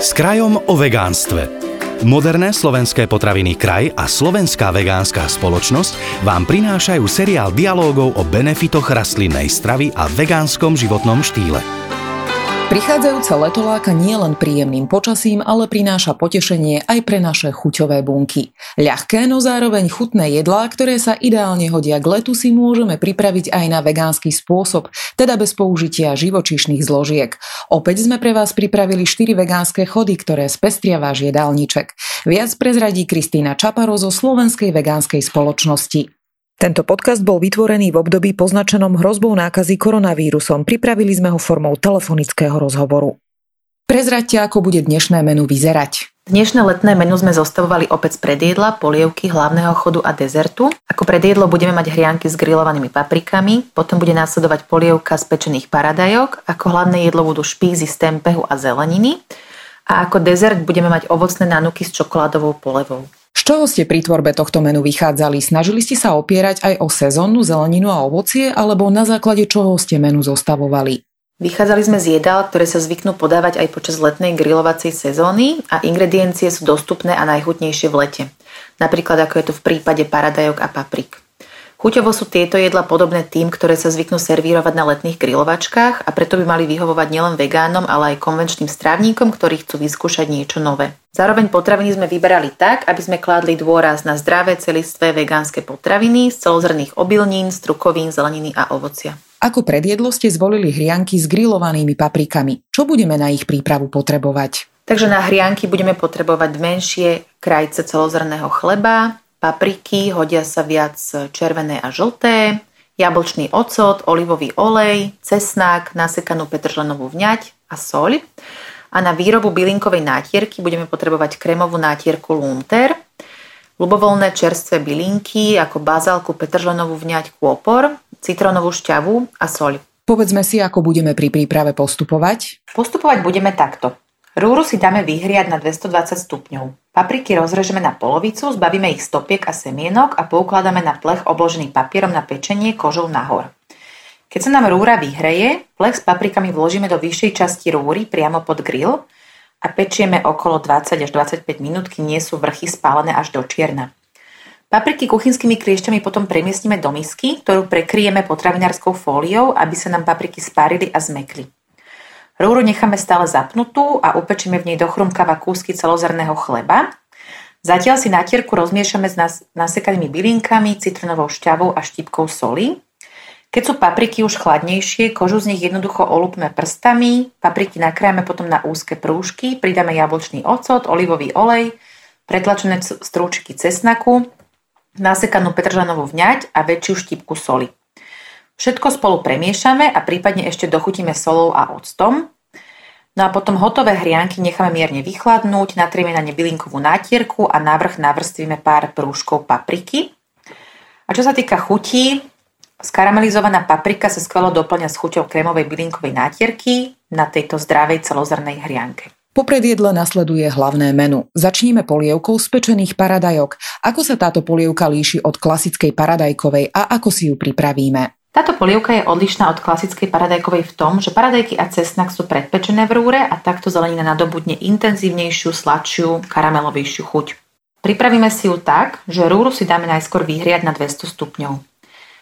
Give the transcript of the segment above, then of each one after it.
S krajom o vegánstve. Moderné slovenské potraviny Kraj a Slovenská vegánska spoločnosť vám prinášajú seriál dialógov o benefitoch rastlinnej stravy a vegánskom životnom štýle. Prichádzajúce leto láka nie len príjemným počasím, ale prináša potešenie aj pre naše chuťové bunky. Ľahké, no zároveň chutné jedlá, ktoré sa ideálne hodia k letu, si môžeme pripraviť aj na vegánsky spôsob, teda bez použitia živočíšnych zložiek. Opäť sme pre vás pripravili 4 vegánske chody, ktoré spestria váš jedálniček. Viac prezradí Kristýna Čaparo zo Slovenskej vegánskej spoločnosti. Tento podcast bol vytvorený v období poznačenom hrozbou nákazy koronavírusom. Pripravili sme ho formou telefonického rozhovoru. Prezraďte, ako bude dnešné menu vyzerať. Dnešné letné menu sme zostavovali opäť z predjedla, polievky, hlavného chodu a dezertu. Ako predjedlo budeme mať hrianky s grillovanými paprikami, potom bude následovať polievka z pečených paradajok, ako hlavné jedlo budú špízy z tempehu a zeleniny a ako dezert budeme mať ovocné nanuky s čokoládovou polevou. Z čoho ste pri tvorbe tohto menu vychádzali? Snažili ste sa opierať aj o sezónnu zeleninu a ovocie, alebo na základe čoho ste menu zostavovali? Vychádzali sme z jedál, ktoré sa zvyknú podávať aj počas letnej grilovacej sezóny a ingrediencie sú dostupné a najchutnejšie v lete. Napríklad ako je to v prípade paradajok a paprik. Chuťovo sú tieto jedla podobné tým, ktoré sa zvyknú servírovať na letných grilovačkách a preto by mali vyhovovať nielen vegánom, ale aj konvenčným strávníkom, ktorí chcú vyskúšať niečo nové. Zároveň potraviny sme vyberali tak, aby sme kládli dôraz na zdravé, celistvé vegánske potraviny z celozrných obilnín, strukovín, zeleniny a ovocia. Ako predjedlo ste zvolili hrianky s grillovanými paprikami. Čo budeme na ich prípravu potrebovať? Takže na hrianky budeme potrebovať menšie krajce celozrného chleba, papriky, hodia sa viac červené a žlté, jablčný ocot, olivový olej, cesnák, nasekanú petržlenovú vňať a soľ. A na výrobu bylinkovej nátierky budeme potrebovať kremovú nátierku Lunter, ľubovoľné čerstvé bylinky ako bazálku, petržlenovú vňať, kôpor, citrónovú šťavu a soľ. Povedzme si, ako budeme pri príprave postupovať. Postupovať budeme takto. Rúru si dáme vyhriať na 220 stupňov. Papriky rozrežeme na polovicu, zbavíme ich stopiek a semienok a poukladáme na plech obložený papierom na pečenie kožou nahor. Keď sa nám rúra vyhreje, plech s paprikami vložíme do vyššej časti rúry priamo pod grill a pečieme okolo 20 až 25 minút, kým nie sú vrchy spálené až do čierna. Papriky kuchynskými kliešťami potom premiestnime do misky, ktorú prekryjeme potravinárskou fóliou, aby sa nám papriky spárili a zmekli. Rúru necháme stále zapnutú a upečíme v nej do chrumkava kúsky celozrného chleba. Zatiaľ si natierku rozmiešame s nasekanými bylinkami, citronovou šťavou a štipkou soli. Keď sú papriky už chladnejšie, kožu z nich jednoducho olúpme prstami, papriky nakrájame potom na úzke prúžky, pridáme jablčný ocot, olivový olej, pretlačené strúčiky cesnaku, nasekanú petržanovú vňať a väčšiu štipku soli. Všetko spolu premiešame a prípadne ešte dochutíme solou a octom. No a potom hotové hrianky necháme mierne vychladnúť, natrieme na ne bylinkovú nátierku a navrch navrstvíme pár prúžkov papriky. A čo sa týka chutí, skaramelizovaná paprika sa skvelo doplňa s chuťou krémovej bylinkovej nátierky na tejto zdravej celozrnej hrianke. Po predjedle nasleduje hlavné menu. Začníme polievkou z pečených paradajok. Ako sa táto polievka líši od klasickej paradajkovej a ako si ju pripravíme? Táto polievka je odlišná od klasickej paradajkovej v tom, že paradajky a cesnak sú predpečené v rúre a takto zelenina nadobudne intenzívnejšiu, sladšiu, karamelovejšiu chuť. Pripravíme si ju tak, že rúru si dáme najskôr vyhriať na 200 stupňov.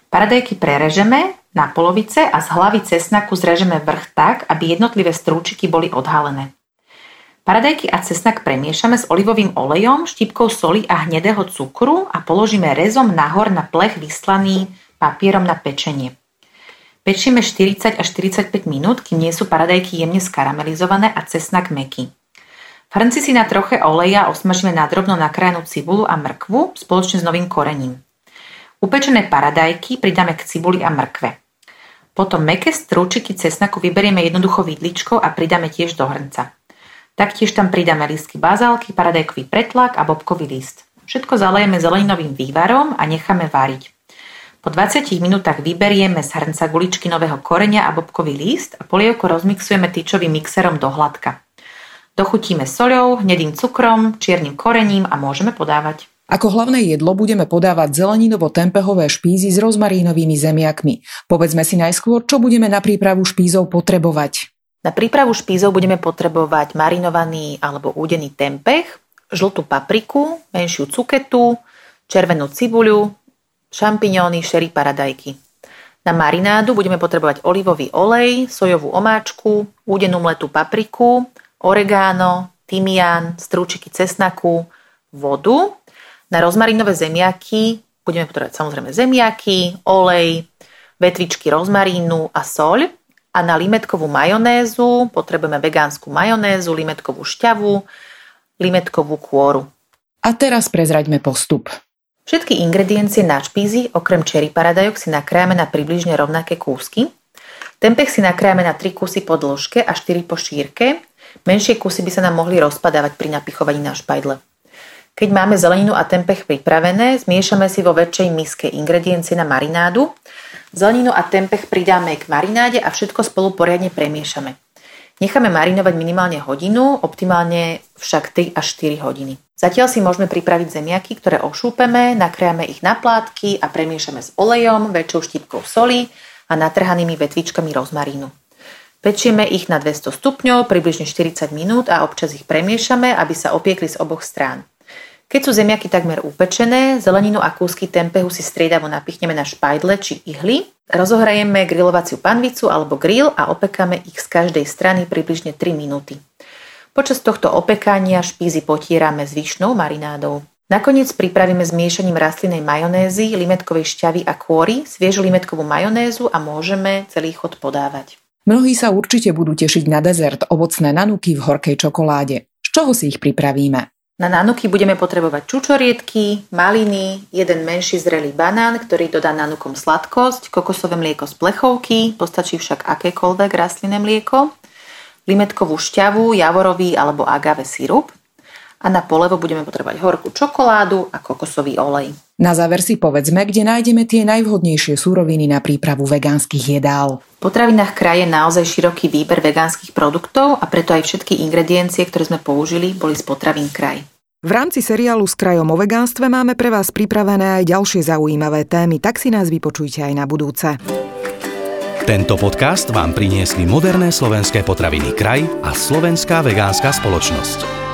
Paradajky prerežeme na polovice a z hlavy cesnaku zrežeme vrch tak, aby jednotlivé strúčiky boli odhalené. Paradajky a cesnak premiešame s olivovým olejom, štipkou soli a hnedého cukru a položíme rezom nahor na plech vyslaný papierom na pečenie. Pečíme 40 až 45 minút, kým nie sú paradajky jemne skaramelizované a cesnak meký. V hrnci si na troche oleja osmažíme na drobno nakrájanú cibulu a mrkvu spoločne s novým korením. Upečené paradajky pridáme k cibuli a mrkve. Potom meké strúčiky cesnaku vyberieme jednoducho vidličkou a pridáme tiež do hrnca. Taktiež tam pridáme lístky bazálky, paradajkový pretlak a bobkový list. Všetko zalejeme zeleninovým vývarom a necháme váriť. Po 20 minútach vyberieme z hrnca guličky nového korenia a bobkový list a polievku rozmixujeme tyčovým mixerom do hladka. Dochutíme soľou, hnedým cukrom, čiernym korením a môžeme podávať. Ako hlavné jedlo budeme podávať zeleninovo-tempehové špízy s rozmarínovými zemiakmi. Povedzme si najskôr, čo budeme na prípravu špízov potrebovať. Na prípravu špízov budeme potrebovať marinovaný alebo údený tempeh, žltú papriku, menšiu cuketu, červenú cibuľu, šampiňóny, šery, paradajky. Na marinádu budeme potrebovať olivový olej, sojovú omáčku, údenú mletú papriku, oregano, tymián, strúčiky cesnaku, vodu. Na rozmarinové zemiaky budeme potrebovať samozrejme zemiaky, olej, vetvičky rozmarínu a soľ. A na limetkovú majonézu potrebujeme vegánsku majonézu, limetkovú šťavu, limetkovú kôru. A teraz prezraďme postup. Všetky ingrediencie na špízy, okrem cherry paradajok, si nakrájame na približne rovnaké kúsky. Tempeh si nakrájame na 3 kusy po dĺžke a 4 po šírke. Menšie kusy by sa nám mohli rozpadávať pri napichovaní na špajdle. Keď máme zeleninu a tempeh pripravené, zmiešame si vo väčšej miske ingrediencie na marinádu. Zeleninu a tempeh pridáme k marináde a všetko spolu poriadne premiešame. Necháme marinovať minimálne hodinu, optimálne však 3 až 4 hodiny. Zatiaľ si môžeme pripraviť zemiaky, ktoré ošúpeme, nakriame ich na plátky a premiešame s olejom, väčšou štipkou soli a natrhanými vetvičkami rozmarínu. Pečieme ich na 200 stupňov približne 40 minút a občas ich premiešame, aby sa opiekli z oboch strán. Keď sú zemiaky takmer upečené, zeleninu a kúsky tempehu si striedavo napichneme na špajdle či ihly, rozohrajeme grilovaciu panvicu alebo grill a opekáme ich z každej strany približne 3 minúty. Počas tohto opekania špízy potierame zvyšnou marinádou. Nakoniec pripravíme zmiešaním rastlinnej majonézy, limetkovej šťavy a kôry, sviežu limetkovú majonézu a môžeme celý chod podávať. Mnohí sa určite budú tešiť na dezert ovocné nanuky v horkej čokoláde. Z čoho si ich pripravíme? Na nanuky budeme potrebovať čučoriedky, maliny, jeden menší zrelý banán, ktorý dodá nanukom sladkosť, kokosové mlieko z plechovky, postačí však akékoľvek rastlinné mlieko, limetkovú šťavu, javorový alebo agave sirup a na polevo budeme potrebovať horkú čokoládu a kokosový olej. Na záver si povedzme, kde nájdeme tie najvhodnejšie súroviny na prípravu vegánskych jedál. V potravinách kraje naozaj široký výber vegánskych produktov a preto aj všetky ingrediencie, ktoré sme použili, boli z potravín kraj. V rámci seriálu s krajom o vegánstve máme pre vás pripravené aj ďalšie zaujímavé témy, tak si nás vypočujte aj na budúce. Tento podcast vám priniesli moderné slovenské potraviny kraj a Slovenská vegánska spoločnosť.